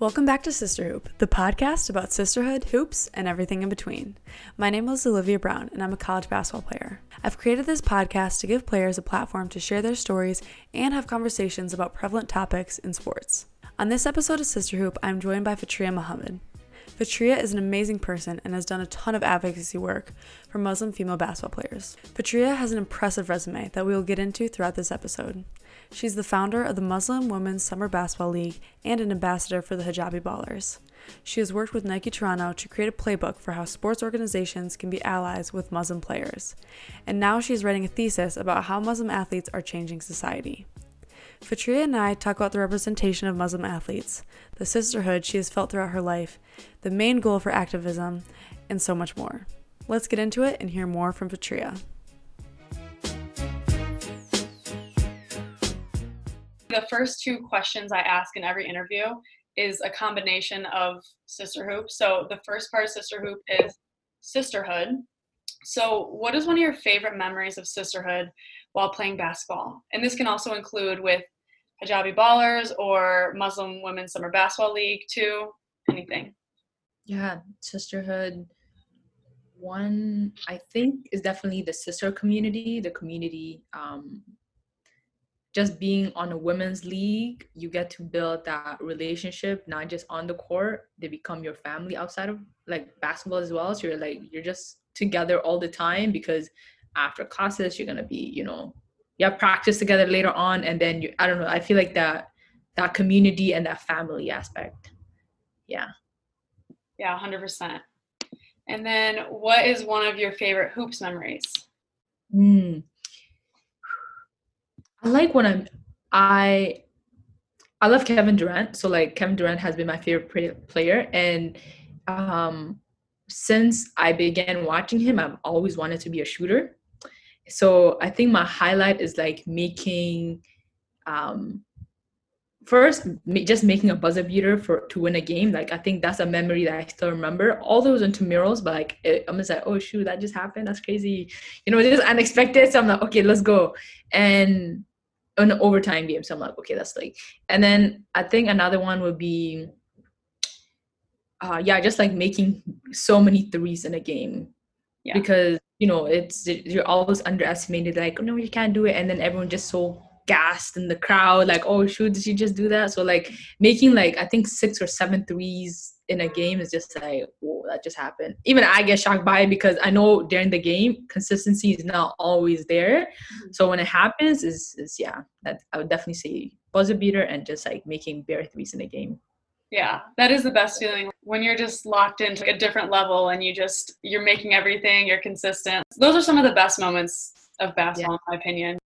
Welcome back to Sister Hoop, the podcast about sisterhood, hoops, and everything in between. My name is Olivia Brown, and I'm a college basketball player. I've created this podcast to give players a platform to share their stories and have conversations about prevalent topics in sports. On this episode of Sister Hoop, I'm joined by Fitriya Muhammad. Fitriya is an amazing person and has done a ton of advocacy work for Muslim female basketball players. Fitriya has an impressive resume that we will get into throughout this episode. She's the founder of the Muslim Women's Summer Basketball League and an ambassador for the Hijabi Ballers. She has worked with Nike Toronto to create a playbook for how sports organizations can be allies with Muslim players. And now she is writing a thesis about how Muslim athletes are changing society. Fitriya and I talk about the representation of Muslim athletes, the sisterhood she has felt throughout her life, the main goal for activism, and so much more. Let's get into it and hear more from Fitriya. The first two questions I ask in every interview is a combination of sister hoop. So the first part of sister hoop is sisterhood. So, what is one of your favorite memories of sisterhood while playing basketball? And this can also include with Hijabi Ballers or Muslim Women's Summer Basketball League, too. Anything. Yeah, sisterhood. One, I think, is definitely the sister community, the community um, just being on a women's league, you get to build that relationship, not just on the court. They become your family outside of like basketball as well. So you're like, you're just together all the time because after classes, you're going to be, you know, you have practice together later on. And then you, I don't know, I feel like that, that community and that family aspect. Yeah. Yeah, 100%. And then what is one of your favorite hoops memories? Mm. I like when I'm I I love Kevin Durant. So like Kevin Durant has been my favorite player. And um since I began watching him, I've always wanted to be a shooter. So I think my highlight is like making um first just making a buzzer beater for to win a game. Like i think that's a memory that i still remember. All those intramurals but like it, i'm just like oh shoot that just happened. That's crazy. You know just unexpected. So i'm like okay let's go. And an overtime game. So I'm like, okay, that's like, and then I think another one would be, uh, yeah, just like making so many threes in a game, yeah. because you know it's you're always underestimated. Like, oh, no, you can't do it, and then everyone just so gassed in the crowd, like, oh shoot, did you just do that? So like making like I think six or seven threes in a game is just like, whoa, that just happened. Even I get shocked by it because I know during the game consistency is not always there. Mm-hmm. So when it happens, is is yeah, that I would definitely say buzzer beater and just like making bare threes in a game. Yeah, that is the best feeling when you're just locked into a different level and you just you're making everything, you're consistent. Those are some of the best moments of basketball, yeah. in my opinion.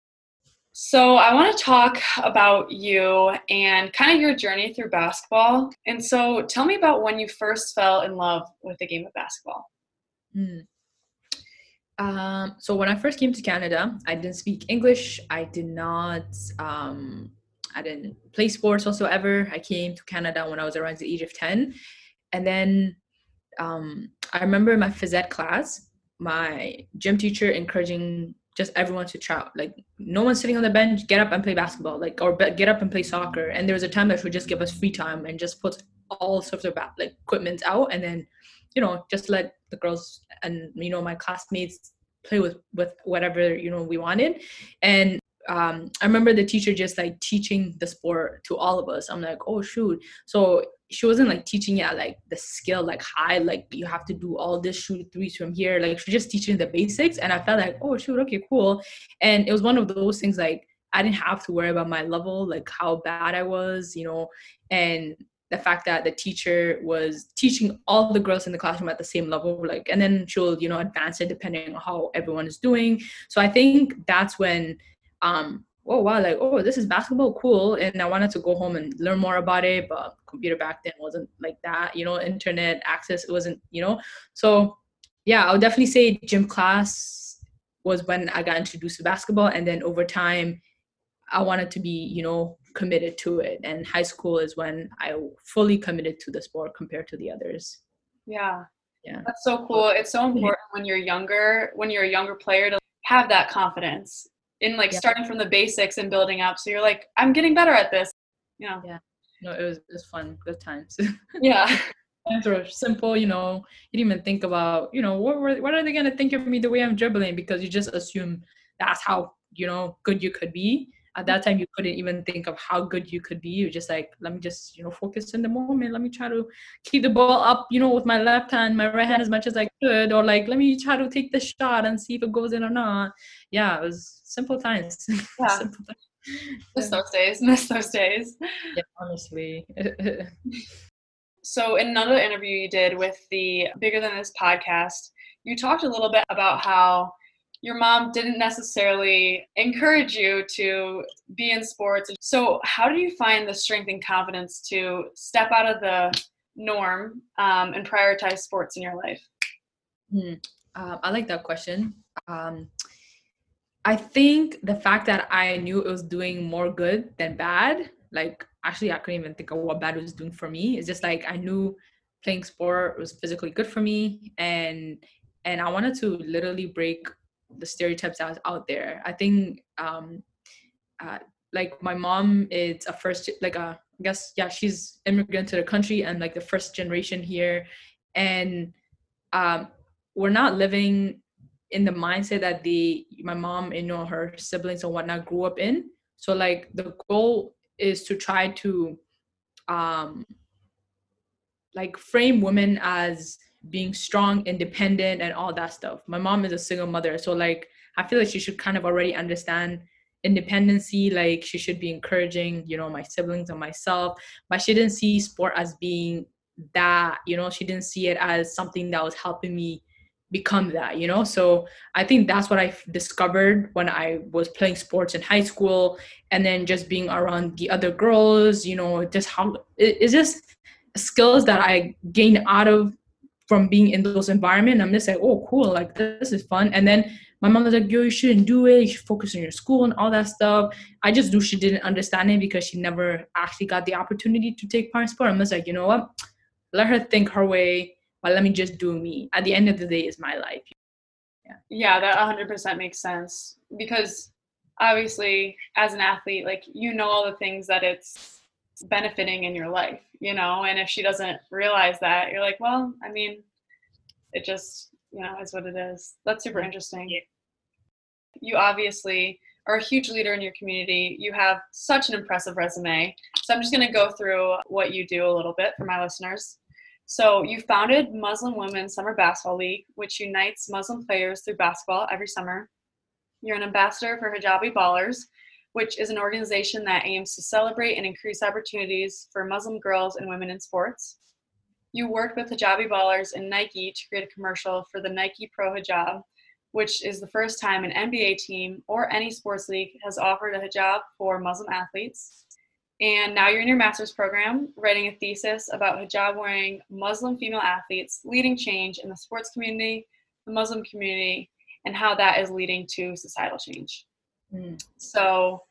So, I want to talk about you and kind of your journey through basketball. And so, tell me about when you first fell in love with the game of basketball. Mm. Um, so, when I first came to Canada, I didn't speak English. I did not. Um, I didn't play sports whatsoever. I came to Canada when I was around the age of ten, and then um, I remember in my phys ed class. My gym teacher encouraging just everyone to try like no one's sitting on the bench get up and play basketball like or get up and play soccer and there was a time that would just give us free time and just put all sorts of like equipment out and then you know just let the girls and you know my classmates play with with whatever you know we wanted and um, I remember the teacher just like teaching the sport to all of us. I'm like, oh shoot. So she wasn't like teaching it like the skill like high like you have to do all this shoot threes from here. Like she just teaching the basics and i felt like oh shoot okay cool. And it was one of those things like i didn't have to worry about my level like how bad i was you know? And the fact that the teacher was teaching all the girls in the classroom at the same level like and then she'll you know advance it depending on how everyone is doing. So i think that's when um oh wow like oh this is basketball cool and i wanted to go home and learn more about it but computer back then wasn't like that you know internet access it wasn't you know? So yeah i would definitely say gym class was when i got introduced to basketball and then over time i wanted to be you know committed to it and high school is when i fully committed to the sport compared to the others. Yeah. Yeah. That's so cool. It's so important when you're younger when you're a younger player to have that confidence in like yeah. starting from the basics and building up. So you're like, I'm getting better at this. You know? Yeah. no, it was it was fun, good times. Yeah. times were simple, you know. You didn't even think about, you know, what were what are they gonna think of me the way I'm dribbling because you just assume that's how you know good you could be. At that time, you couldn't even think of how good you could be. You're just like, let me just you know focus in the moment. Let me try to keep the ball up, you know, with my left hand, my right hand as much as I could, or like let me try to take the shot and see if it goes in or not. Yeah, it was simple times. Yeah. simple times. Miss those days. Miss those days. Yeah, honestly. So, in another interview you did with the Bigger Than This podcast, you talked a little bit about how your mom didn't necessarily encourage you to be in sports. So, how do you find the strength and confidence to step out of the norm um, and prioritize sports in your life? Hmm. Um, I like that question. Um, I think the fact that I knew it was doing more good than bad, like actually I couldn't even think of what bad was doing for me. It's just like I knew playing sport was physically good for me and and I wanted to literally break the stereotypes was out there. I think um uh, like my mom is a first like a I guess yeah she's immigrant to the country and like the first generation here and um we're not living in the mindset that the my mom you know her siblings and whatnot grew up in so like the goal is to try to um like frame women as being strong independent and all that stuff. My mom is a single mother so like i feel like she should kind of already understand independency like she should be encouraging you know my siblings and myself. But she didn't see sport as being that you know she didn't see it as something that was helping me become that you know? So i think that's what i discovered when i was playing sports in high school and then just being around the other girls you know just how it's just skills that i gained out of from being in those environments i'm just like oh cool like this is fun and then my mom was like yo you shouldn't do it you should focus on your school and all that stuff i just knew she didn't understand it because she never actually got the opportunity to take part in sport i'm just like you know what let her think her way but let me just do me. At the end of the day, is my life. Yeah. Yeah, that 100% makes sense because obviously, as an athlete, like you know all the things that it's benefiting in your life, you know. And if she doesn't realize that, you're like, well, I mean, it just you know is what it is. That's super interesting. Yeah. You obviously are a huge leader in your community. You have such an impressive resume. So I'm just going to go through what you do a little bit for my listeners. So you founded Muslim Women Summer Basketball League, which unites Muslim players through basketball every summer. You're an ambassador for Hijabi Ballers, which is an organization that aims to celebrate and increase opportunities for Muslim girls and women in sports. You worked with Hijabi Ballers and Nike to create a commercial for the Nike Pro Hijab, which is the first time an NBA team or any sports league has offered a hijab for Muslim athletes. And now you're in your master's program, writing a thesis about hijab wearing Muslim female athletes leading change in the sports community, the Muslim community, and how that is leading to societal change. Mm. So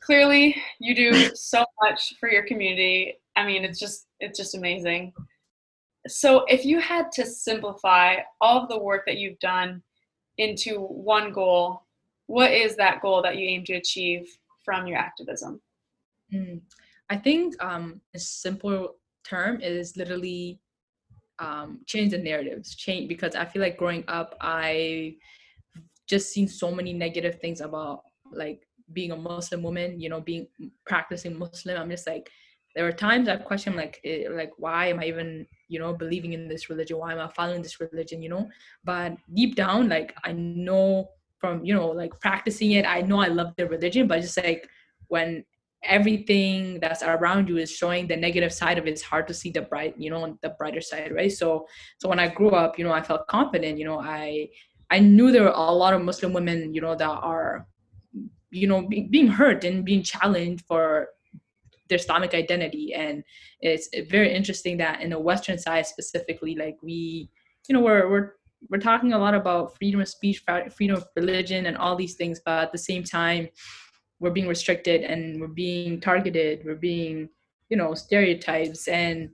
clearly you do so much for your community. I mean, it's just it's just amazing. So if you had to simplify all of the work that you've done into one goal, what is that goal that you aim to achieve from your activism? Mm. I think um, a simple term is literally um, change the narratives, change because I feel like growing up, I just seen so many negative things about like being a Muslim woman, you know, being practicing Muslim. I'm just like, there were times I question like, it, like why am I even, you know, believing in this religion? Why am I following this religion? You know, but deep down, like I know from you know like practicing it, I know I love the religion, but just like when everything that's around you is showing the negative side of it it's hard to see the bright you know the brighter side right so so when i grew up you know i felt confident you know i i knew there were a lot of muslim women you know that are you know be, being hurt and being challenged for their islamic identity. And it's very interesting that in the western side specifically like we you know we're we're we're talking a lot about freedom of speech freedom of religion and all these things but at the same time we're being restricted and we're being targeted. We're being you know stereotypes and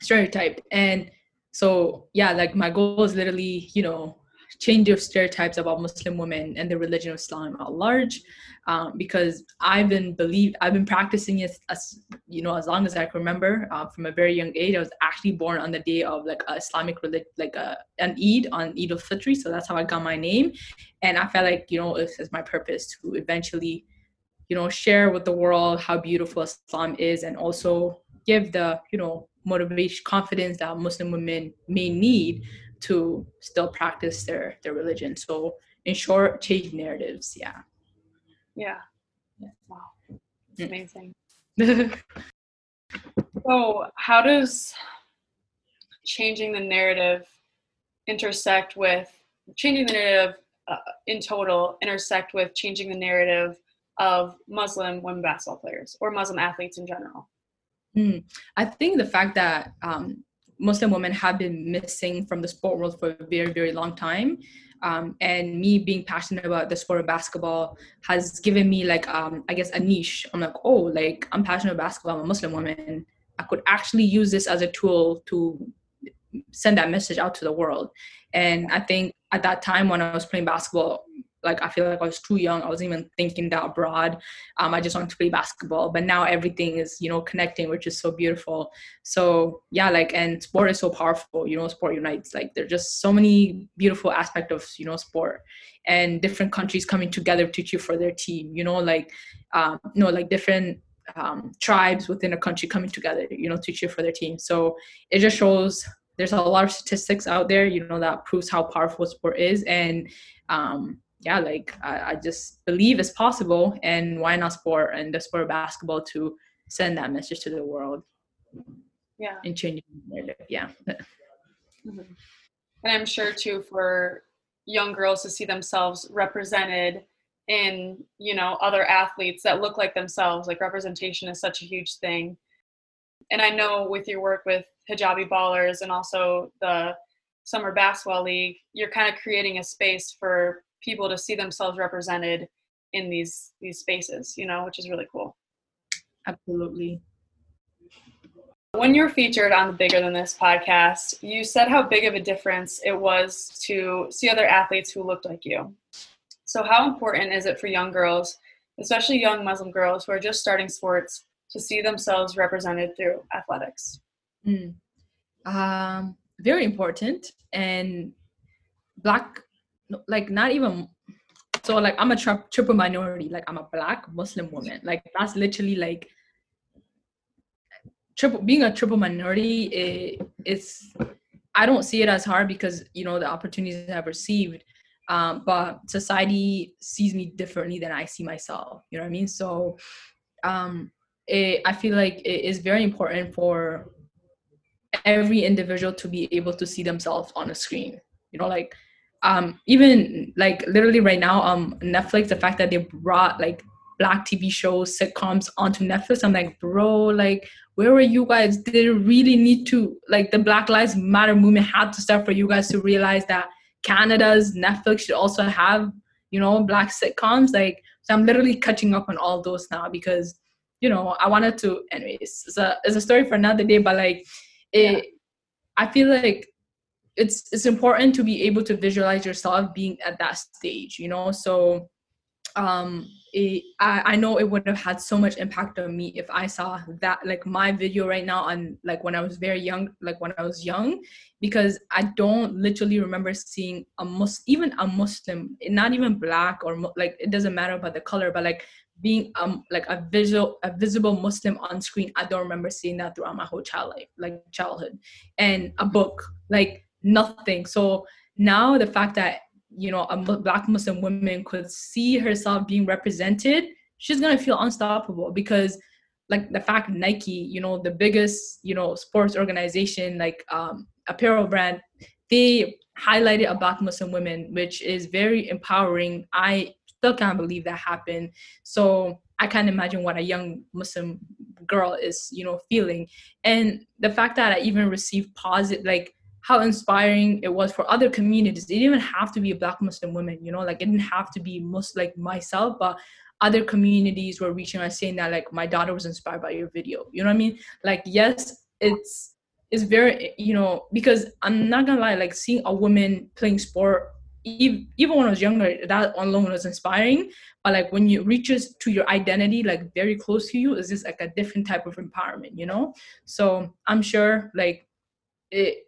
stereotyped. And so yeah like my goal is literally you know change of stereotypes about Muslim women and the religion of Islam at large. Um, because I've been believe I've been practicing it as you know as long as I can remember uh, from a very young age. I was actually born on the day of like a Islamic religion, like a, an Eid on Eid al-Fitr, so that's how I got my name. And I felt like you know it's, it's my purpose to eventually, you know, share with the world how beautiful Islam is, and also give the you know motivation, confidence that Muslim women may need to still practice their their religion. So in short, change narratives. Yeah. Yeah. yeah. Wow. It's amazing. so how does changing the narrative intersect with changing the narrative uh, in total intersect with changing the narrative of Muslim women basketball players or Muslim athletes in general? Mm. I think the fact that um, Muslim women have been missing from the sport world for a very, very long time. Um, and me being passionate about the sport of basketball has given me like um, I guess a niche. I'm like, oh, like I'm passionate about basketball. I'm a Muslim woman. I could actually use this as a tool to send that message out to the world. And I think at that time when I was playing basketball, like I feel like I was too young. I wasn't even thinking that broad. Um, I just wanted to play basketball. But now everything is, you know, connecting, which is so beautiful. So yeah, like and sport is so powerful. You know, sport unites. Like there's just so many beautiful aspects of you know sport, and different countries coming together to cheer for their team. You know, like um, you know, like different um, tribes within a country coming together. You know, to cheer for their team. So it just shows there's a lot of statistics out there, you know, that proves how powerful sport is. And um, yeah, like I, I, just believe it's possible, and why not sport and the sport of basketball to send that message to the world. Yeah, and change narrative. Yeah. Mm-hmm. And I'm sure too for young girls to see themselves represented in you know other athletes that look like themselves like representation is such a huge thing and i know with your work with hijabi ballers and also the summer basketball league you're kind of creating a space for people to see themselves represented in these these spaces you know which is really cool. Absolutely. When you're featured on the bigger than this podcast you said how big of a difference it was to see other athletes who looked like you. So how important is it for young girls especially young muslim girls who are just starting sports to see themselves represented through athletics? Mm. um, very important. And black like not even so like i'm a tri- triple minority like i'm a black muslim woman. Like that's literally like triple being a triple minority it, it's i don't see it as hard because you know the opportunities i've received um, but society sees me differently than i see myself you know what i mean? So um, it, i feel like it is very important for every individual to be able to see themselves on a screen you know like um even like literally right now um netflix the fact that they brought like black tv shows sitcoms onto netflix i'm like bro like where were you guys did it really need to like the black lives matter movement had to start for you guys to realize that canada's netflix should also have you know black sitcoms like so i'm literally catching up on all those now because you know i wanted to anyways it's a, it's a story for another day but like it yeah. i feel like it's it's important to be able to visualize yourself being at that stage you know? So um it, I, I know it would have had so much impact on me if i saw that like my video right now on like when i was very young like when i was young because i don't literally remember seeing a mus even a muslim not even black or like it doesn't matter about the color but like being um like a visual a visible muslim on screen i don't remember seeing that throughout my whole child life like childhood. And a book like nothing. So now the fact that you know a black Muslim woman could see herself being represented, she's gonna feel unstoppable because like the fact Nike, you know, the biggest you know sports organization like um, apparel brand, they highlighted a black Muslim woman, which is very empowering. I still can't believe that happened. So I can't imagine what a young Muslim girl is, you know, feeling. And the fact that I even received positive, like how inspiring it was for other communities. It didn't even have to be a Black Muslim woman, you know, like it didn't have to be most like myself, but other communities were reaching out saying that like my daughter was inspired by your video. You know what I mean? Like yes, it's it's very you know because I'm not gonna lie, like seeing a woman playing sport even when I was younger, that alone was inspiring. But like when you reaches to your identity, like very close to you, is just like a different type of empowerment, you know. So I'm sure like it,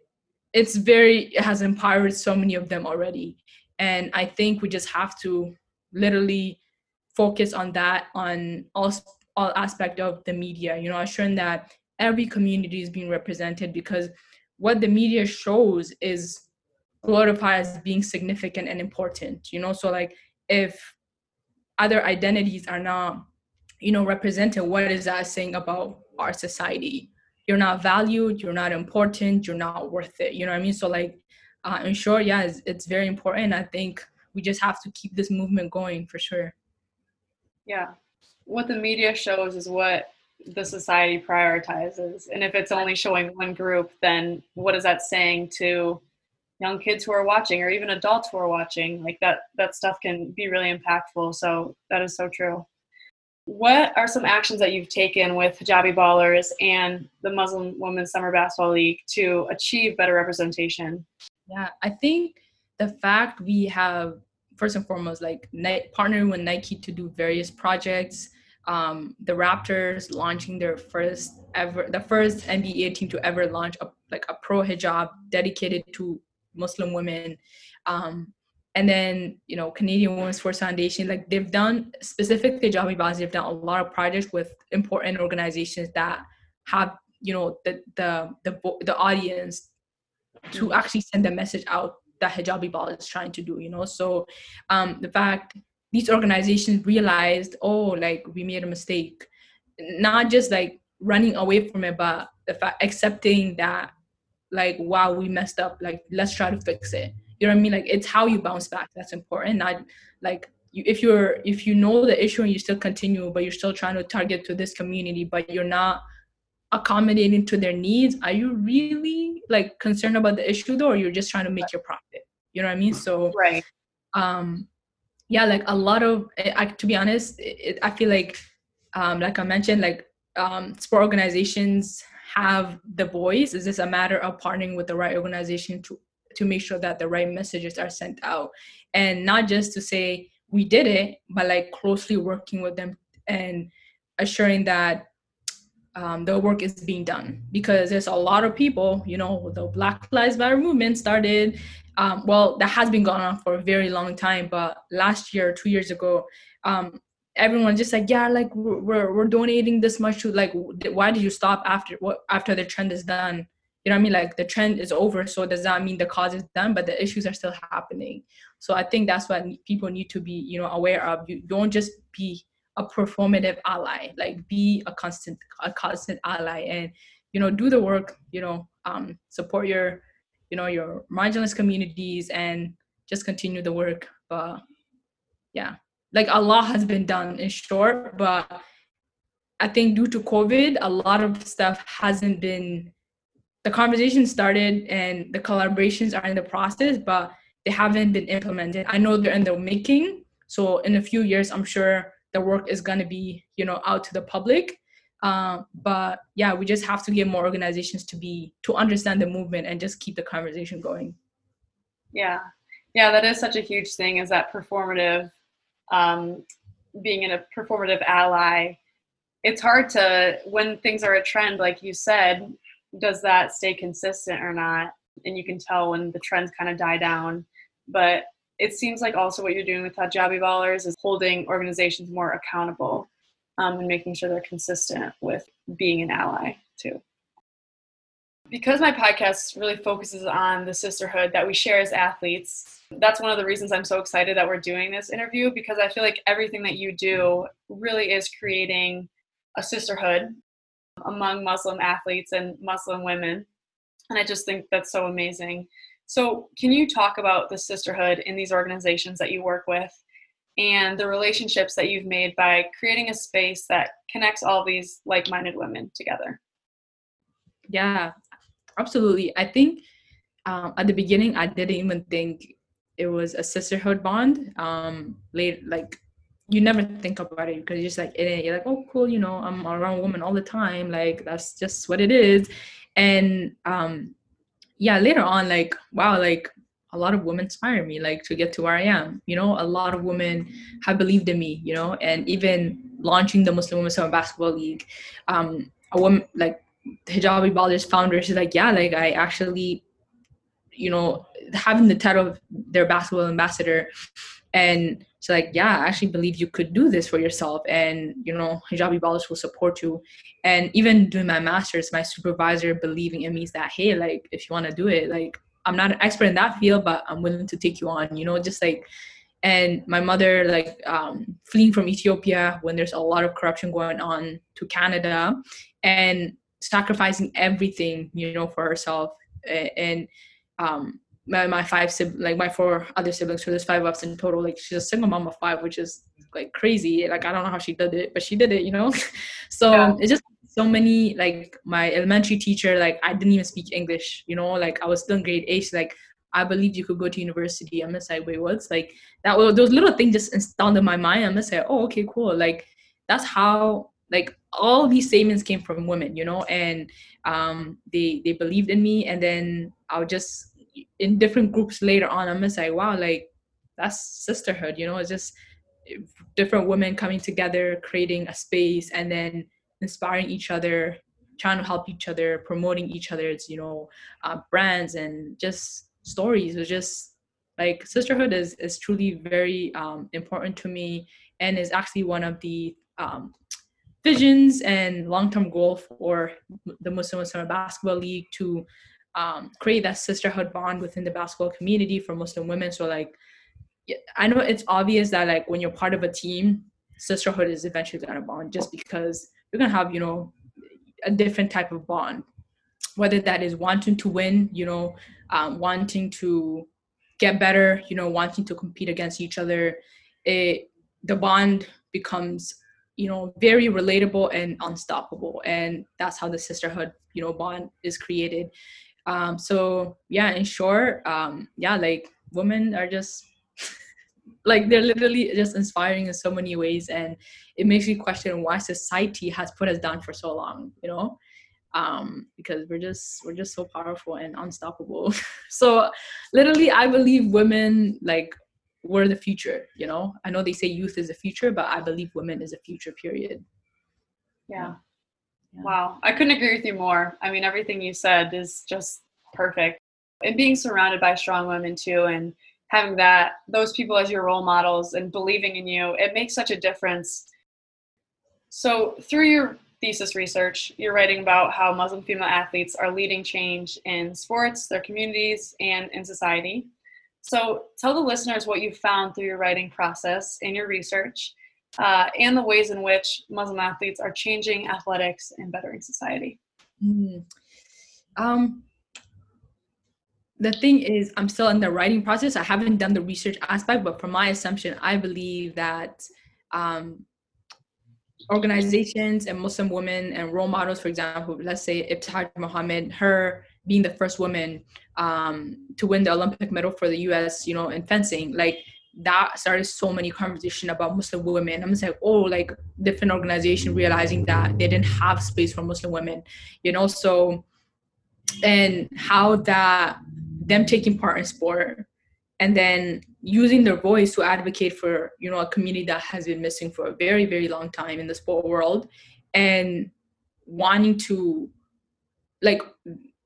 it's very it has empowered so many of them already, and I think we just have to literally focus on that on all all aspect of the media. You know, ensuring that every community is being represented because what the media shows is glorified as being significant and important you know so like if other identities are not you know represented what is that saying about our society you're not valued you're not important you're not worth it you know what i mean? So like uh, in short yeah it's, it's very important. I think we just have to keep this movement going for sure. Yeah. What the media shows is what the society prioritizes. And if it's only showing one group then what is that saying to young kids who are watching or even adults who are watching? Like that that stuff can be really impactful. So that is so true what are some actions that you've taken with hijabi ballers and the muslim women's summer basketball league to achieve better representation yeah i think the fact we have first and foremost like partnering with nike to do various projects um, the raptors launching their first ever the first nba team to ever launch a like a pro hijab dedicated to Muslim women. Um, and then, you know, Canadian Women's Sports Foundation, like they've done specifically Hijabi Ballers, they've done a lot of projects with important organizations that have, you know, the the the, the audience to mm-hmm. actually send the message out that hijabi ballers trying to do you know? So um the fact these organizations realized oh like we made a mistake. Not just like running away from it but the fact accepting that like wow we messed up like let's try to fix it you know what i mean? Like it's how you bounce back that's important not like you, if you're if you know the issue and you still continue but you're still trying to target to this community but you're not accommodating to their needs are you really like concerned about the issue though or you're just trying to make your profit? You know what i mean? So right. um yeah like a lot of I, to be honest it, i feel like um like i mentioned like um sport organizations have the voice. Is this a matter of partnering with the right organization to to make sure that the right messages are sent out. And not just to say we did it but like closely working with them and assuring that um, the work is being done. Because there's a lot of people you know the black lives matter movement started um, well that has been going on for a very long time but last year two years ago um, everyone just like yeah like we're, we're donating this much to like why did you stop after what after the trend is done you know what i mean? Like the trend is over so does that mean the cause is done but the issues are still happening? So i think that's what people need to be you know aware of. You don't just be a performative ally like be a constant a constant ally and you know do the work you know um support your you know your marginalized communities and just continue the work. But yeah. Like a lot has been done in short but i think due to covid a lot of stuff hasn't been the conversation started and the collaborations are in the process but they haven't been implemented. I know they're in the making. So in a few years i'm sure the work is going to be you know out to the public. Uh, but yeah we just have to get more organizations to be to understand the movement and just keep the conversation going. Yeah. Yeah that is such a huge thing is that performative um, being in a performative ally. It's hard to when things are a trend like you said does that stay consistent or not? And you can tell when the trends kind of die down. But it seems like also what you're doing with hijabi ballers is holding organizations more accountable um, and making sure they're consistent with being an ally too. Because my podcast really focuses on the sisterhood that we share as athletes, that's one of the reasons I'm so excited that we're doing this interview because I feel like everything that you do really is creating a sisterhood among Muslim athletes and Muslim women. And I just think that's so amazing. So, can you talk about the sisterhood in these organizations that you work with and the relationships that you've made by creating a space that connects all these like minded women together? Yeah, absolutely. I think um, at the beginning, I didn't even think it was a sisterhood bond. Um, late, like you never think about it because you're just like it, you're like, oh, cool, you know, I'm around women all the time. Like that's just what it is. And um, yeah, later on, like wow, like a lot of women inspire me like to get to where i am you know a lot of women have believed in me you know and even launching the muslim women's summer basketball league um a woman like hijabi ballers founder she's like yeah like i actually you know having the title of their basketball ambassador and so like yeah i actually believe you could do this for yourself and you know hijabi ballers will support you. And even doing my master's my supervisor believing in me is that hey like if you want to do it like i'm not an expert in that field but i'm willing to take you on you know just like and my mother like um, fleeing from ethiopia when there's a lot of corruption going on to canada and sacrificing everything you know for herself. And um, my, my five siblings, like my four other siblings, so there's five of us in total. Like she's a single mom of five, which is like crazy. Like I don't know how she did it, but she did it, you know. so yeah. it's just so many. Like my elementary teacher, like I didn't even speak English, you know. Like I was still in grade eight. She's like, I believe you could go to university. I'm gonna say, wait, what's like that? Was, those little things just installed in my mind. I'm gonna say, oh, okay, cool. Like that's how like all these statements came from women, you know, and um, they they believed in me, and then I'll just in different groups later on, I'm gonna say, wow, like that's sisterhood, you know, it's just different women coming together, creating a space, and then inspiring each other, trying to help each other, promoting each other's, you know, uh, brands and just stories. It's just like sisterhood is is truly very um, important to me, and is actually one of the um, visions and long-term goal for the Muslim Summer Basketball League to um, create that sisterhood bond within the basketball community for Muslim women. So like, I know it's obvious that like when you're part of a team, sisterhood is eventually gonna bond just because you're gonna have you know a different type of bond, whether that is wanting to win, you know, um, wanting to get better, you know, wanting to compete against each other. It the bond becomes you know very relatable and unstoppable and that's how the sisterhood you know bond is created um, so yeah in short um, yeah like women are just like they're literally just inspiring in so many ways and it makes me question why society has put us down for so long you know? Um, because we're just we're just so powerful and unstoppable. So literally i believe women like we're the future you know? I know they say youth is the future but i believe women is the future period. Yeah Wow. I couldn't agree with you more. I mean, everything you said is just perfect. And being surrounded by strong women too, and having that, those people as your role models and believing in you, it makes such a difference. So, through your thesis research, you're writing about how Muslim female athletes are leading change in sports, their communities, and in society. So, tell the listeners what you found through your writing process and your research uh, and the ways in which Muslim athletes are changing athletics and bettering society? Mm. Um, the thing is, I'm still in the writing process. I haven't done the research aspect, but from my assumption, I believe that um, organizations and Muslim women and role models, for example, let's say Ibtihaj Muhammad, her being the first woman um, to win the Olympic medal for the U.S., you know, in fencing, like that started so many conversation about Muslim women. I'm just like, oh, like different organization realizing that they didn't have space for Muslim women, you know. So, and how that them taking part in sport and then using their voice to advocate for you know a community that has been missing for a very very long time in the sport world and wanting to like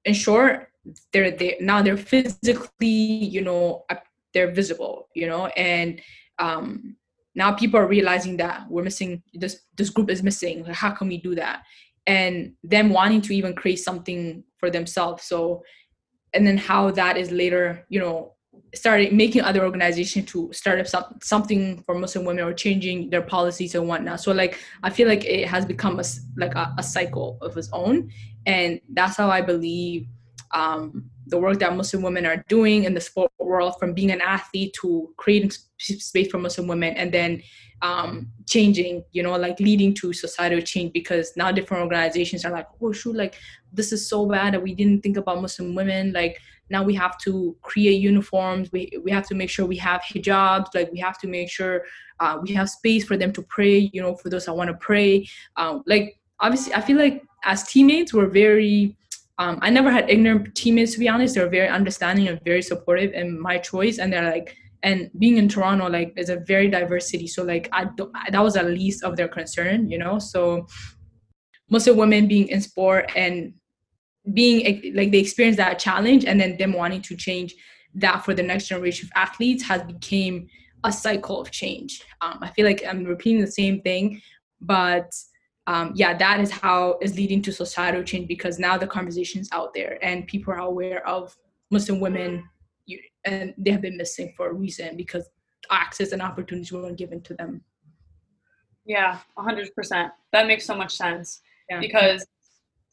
ensure they're there now they're physically you know they're visible you know? And um now people are realizing that we're missing this this group is missing. How can we do that? And them wanting to even create something for themselves. So and then how that is later you know started making other organizations to start up some, something for muslim women or changing their policies and whatnot. So like i feel like it has become a like a, a cycle of its own. And that's how i believe um, the work that Muslim women are doing in the sport world, from being an athlete to creating space for Muslim women, and then um, changing, you know, like leading to societal change because now different organizations are like, oh, shoot, like this is so bad that we didn't think about Muslim women. Like now we have to create uniforms. We we have to make sure we have hijabs. Like we have to make sure uh, we have space for them to pray. You know, for those that want to pray. Um, like obviously, I feel like as teammates, we're very um, I never had ignorant teammates to be honest. They're very understanding and very supportive in my choice, and they're like, and being in Toronto, like, is a very diverse city. So like, I that was at least of their concern, you know. So Muslim women being in sport and being like they experience that challenge, and then them wanting to change that for the next generation of athletes has became a cycle of change. Um, I feel like I'm repeating the same thing, but um, yeah, that is how is leading to societal change because now the conversation is out there and people are aware of Muslim women, and they have been missing for a reason because access and opportunities weren't given to them. Yeah, 100%. That makes so much sense yeah. because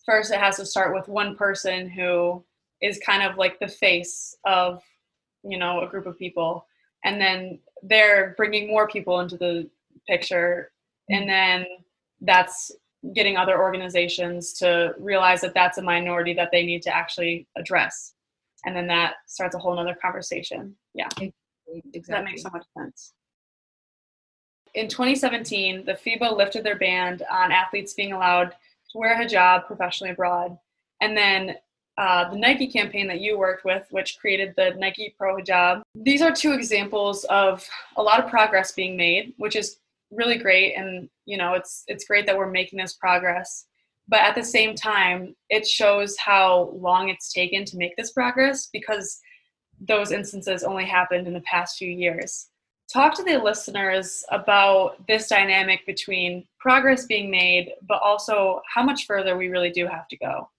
first it has to start with one person who is kind of like the face of you know a group of people and then they're bringing more people into the picture and then that's getting other organizations to realize that that's a minority that they need to actually address. And then that starts a whole nother conversation. Yeah. Exactly. that makes so much sense? In 2017 the fiba lifted their ban on athletes being allowed to wear a hijab professionally abroad. And then uh, the Nike campaign that you worked with, which created the Nike Pro Hijab. These are two examples of a lot of progress being made, which is really great. And you know, it's it's great that we're making this progress. But at the same time, it shows how long it's taken to make this progress because those instances only happened in the past few years. Talk to the listeners about this dynamic between progress being made, but also how much further we really do have to go.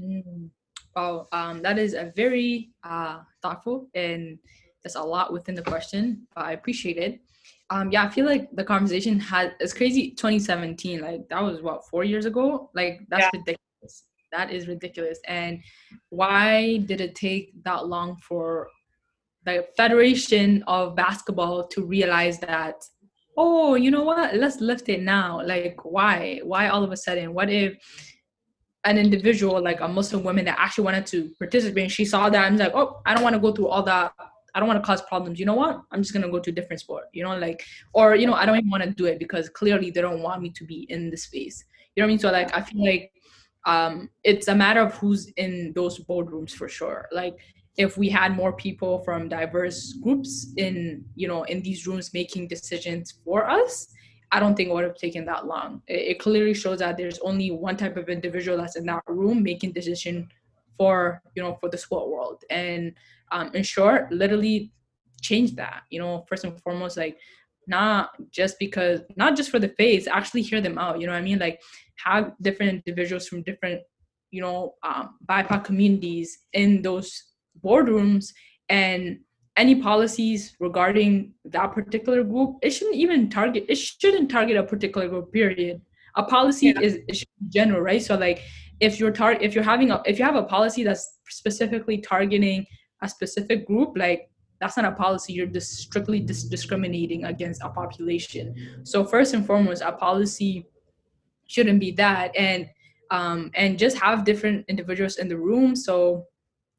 Mm. Um, that is a very uh, thoughtful and there's a lot within the question, but I appreciate it. Um, yeah, I feel like the conversation had it's crazy. 2017, like that was what four years ago. Like that's yeah. ridiculous. That is ridiculous. And why did it take that long for the Federation of Basketball to realize that? Oh, you know what? Let's lift it now. Like, why? Why all of a sudden? What if an individual like a Muslim woman that actually wanted to participate. And she saw that i'm like, oh, I don't want to go through all that. I don't want to cause problems. You know what? I'm just gonna go to a different sport. You know, like, or you know, I don't even want to do it because clearly they don't want me to be in the space. You know what I mean? So like, I feel like um, it's a matter of who's in those boardrooms for sure. Like, if we had more people from diverse groups in you know in these rooms making decisions for us I don't think it would have taken that long. It, it, clearly shows that there's only one type of individual that's in that room making decision for you know for the sport world. And um, in short, literally change that. You know, first and foremost, like not just because not just for the face, actually hear them out. You know what I mean? Like have different individuals from different you know um, BIPOC communities in those boardrooms and any policies regarding that particular group it shouldn't even target it shouldn't target a particular group period a policy yeah. is, is general right so like if you're tar- if you're having a if you have a policy that's specifically targeting a specific group like that's not a policy. You're just strictly dis- discriminating against a population. So first and foremost a policy shouldn't be that. And um and just have different individuals in the room. So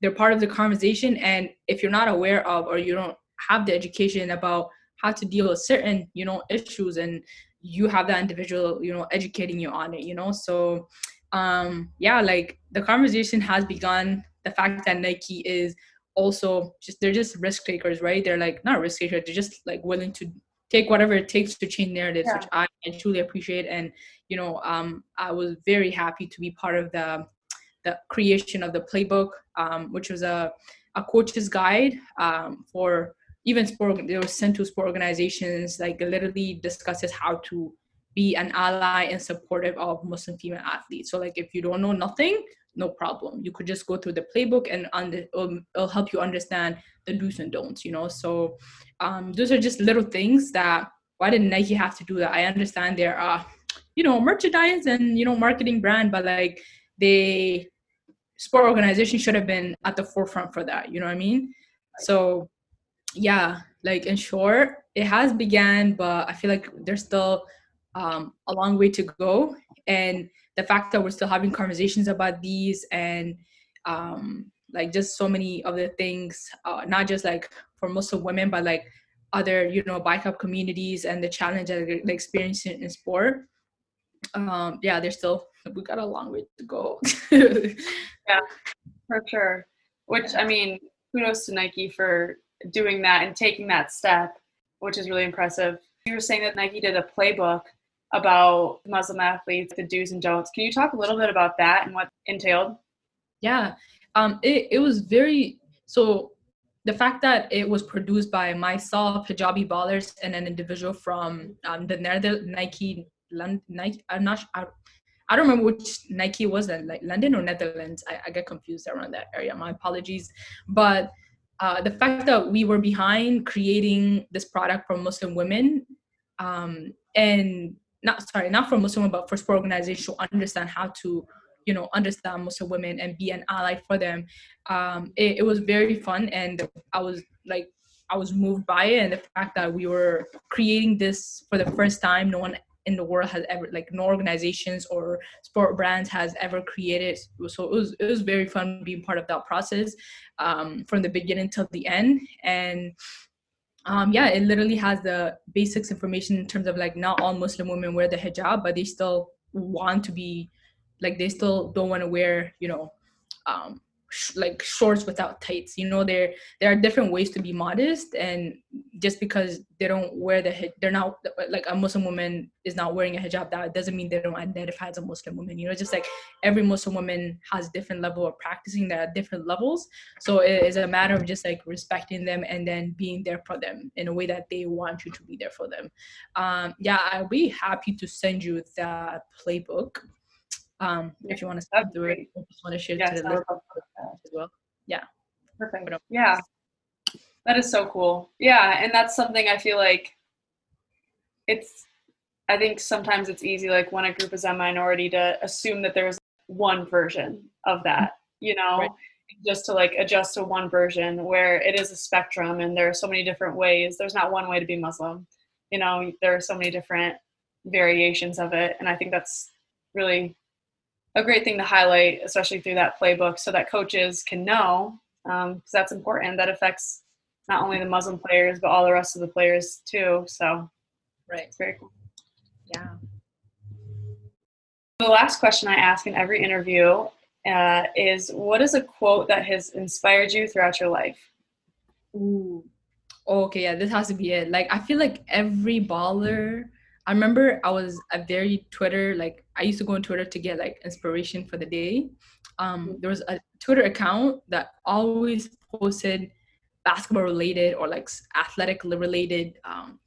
they're part of the conversation. And if you're not aware of or you don't have the education about how to deal with certain you know issues and you have that individual you know educating you on it you know? So um yeah like the conversation has begun the fact that nike is also just they're just risk takers right they're like not risk takers they're just like willing to take whatever it takes to change narratives yeah. which i truly appreciate and you know um i was very happy to be part of the the creation of the playbook, um, which was a, a coach's guide um, for even sport. They were sent to sport organizations, like literally discusses how to be an ally and supportive of Muslim female athletes. So, like, if you don't know nothing, no problem. You could just go through the playbook and under, it'll, it'll help you understand the do's and don'ts. You know, so um, those are just little things that. Why did Nike have to do that? I understand there are, you know, merchandise and you know marketing brand, but like they sport organization should have been at the forefront for that you know what i mean so yeah like in short it has began but i feel like there's still um, a long way to go and the fact that we're still having conversations about these and um, like just so many of the things uh, not just like for muslim women but like other you know BIPOC communities and the challenge that they're experiencing in sport um, yeah there's still we got a long way to go. yeah, for sure. Which I mean, kudos to Nike for doing that and taking that step, which is really impressive. You were saying that Nike did a playbook about Muslim athletes, the do's and don'ts. Can you talk a little bit about that and what entailed? Yeah, um, it, it was very so the fact that it was produced by myself, hijabi ballers, and an individual from um, the Nike, Nike. I'm not. I, I don't remember which Nike was that, like London or Netherlands. I, I get confused around that area. My apologies, but uh, the fact that we were behind creating this product for Muslim women, um, and not sorry, not for Muslim, but for sport organizations to understand how to you know understand muslim women and be an ally for them. Um, it, it was very fun and i was like i was moved by it and the fact that we were creating this for the first time no one in the world has ever like no organizations or sport brands has ever created. So it was it was very fun being part of that process um, from the beginning till the end. And um, yeah it literally has the basics information in terms of like not all muslim women wear the hijab but they still want to be like they still don't want to wear you know um sh- like shorts without tights. You know there there are different ways to be modest and just because they don't wear the they're not like a muslim woman is not wearing a hijab that doesn't mean they don't identify as a muslim woman. You know just like every muslim woman has different level of practicing that at different levels. So it is a matter of just like respecting them and then being there for them in a way that they want you to be there for them. Um yeah i'll be happy to send you that playbook um, if you want to step through it, I just want to share yes, to the as well. Yeah. Perfect. Yeah. That is so cool. Yeah, and that's something I feel like it's I think sometimes it's easy like when a group is a minority to assume that there's one version of that, you know, right. just to like adjust to one version where it is a spectrum and there are so many different ways. There's not one way to be Muslim. You know, there are so many different variations of it and I think that's really a great thing to highlight, especially through that playbook, so that coaches can know, because um, that's important. That affects not only the Muslim players, but all the rest of the players too. So, right, it's very cool. Yeah. The last question I ask in every interview uh, is, "What is a quote that has inspired you throughout your life?" Ooh. Okay, yeah, this has to be it. Like, I feel like every baller I remember I was a very Twitter like I used to go on Twitter to get like inspiration for the day. Um, mm-hmm. there was a Twitter account that always posted basketball related or like athletic related um,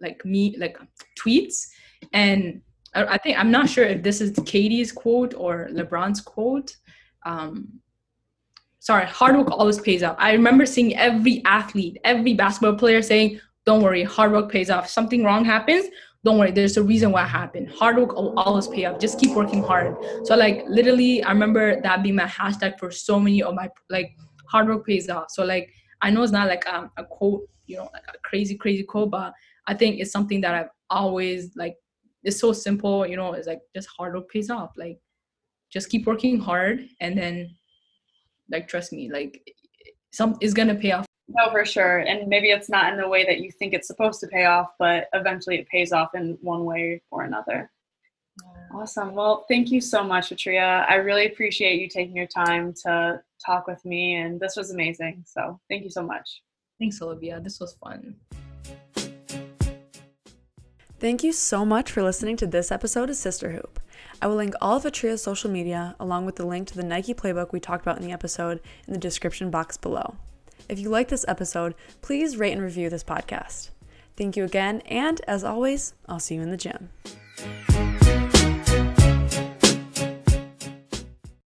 like me like tweets and I, I, think I'm not sure if this is KD's quote or LeBron's quote. Um, sorry, hard work always pays off. I remember seeing every athlete, every basketball player saying, "Don't worry, hard work pays off. Something wrong happens, don't worry there's a reason why it happened. Hard work will always pay off. Just keep working hard. So like literally i remember that being my hashtag for so many of my like hard work pays off. So like i know it's not like um, a quote you know like a crazy crazy quote but i think it's something that i've always like it's so simple you know it's like just hard work pays off. Like just keep working hard and then like trust me like some is gonna pay off no, for sure. And maybe it's not in the way that you think it's supposed to pay off, but eventually it pays off in one way or another. Yeah. Awesome. Well, thank you so much, Fitriya. I really appreciate you taking your time to talk with me, and this was amazing. So thank you so much. Thanks, Olivia. This was fun. Thank you so much for listening to this episode of Sister Hoop. I will link all of Fitriya's social media along with the link to the Nike playbook we talked about in the episode in the description box below. If you like this episode, please rate and review this podcast. Thank you again, and as always, I'll see you in the gym.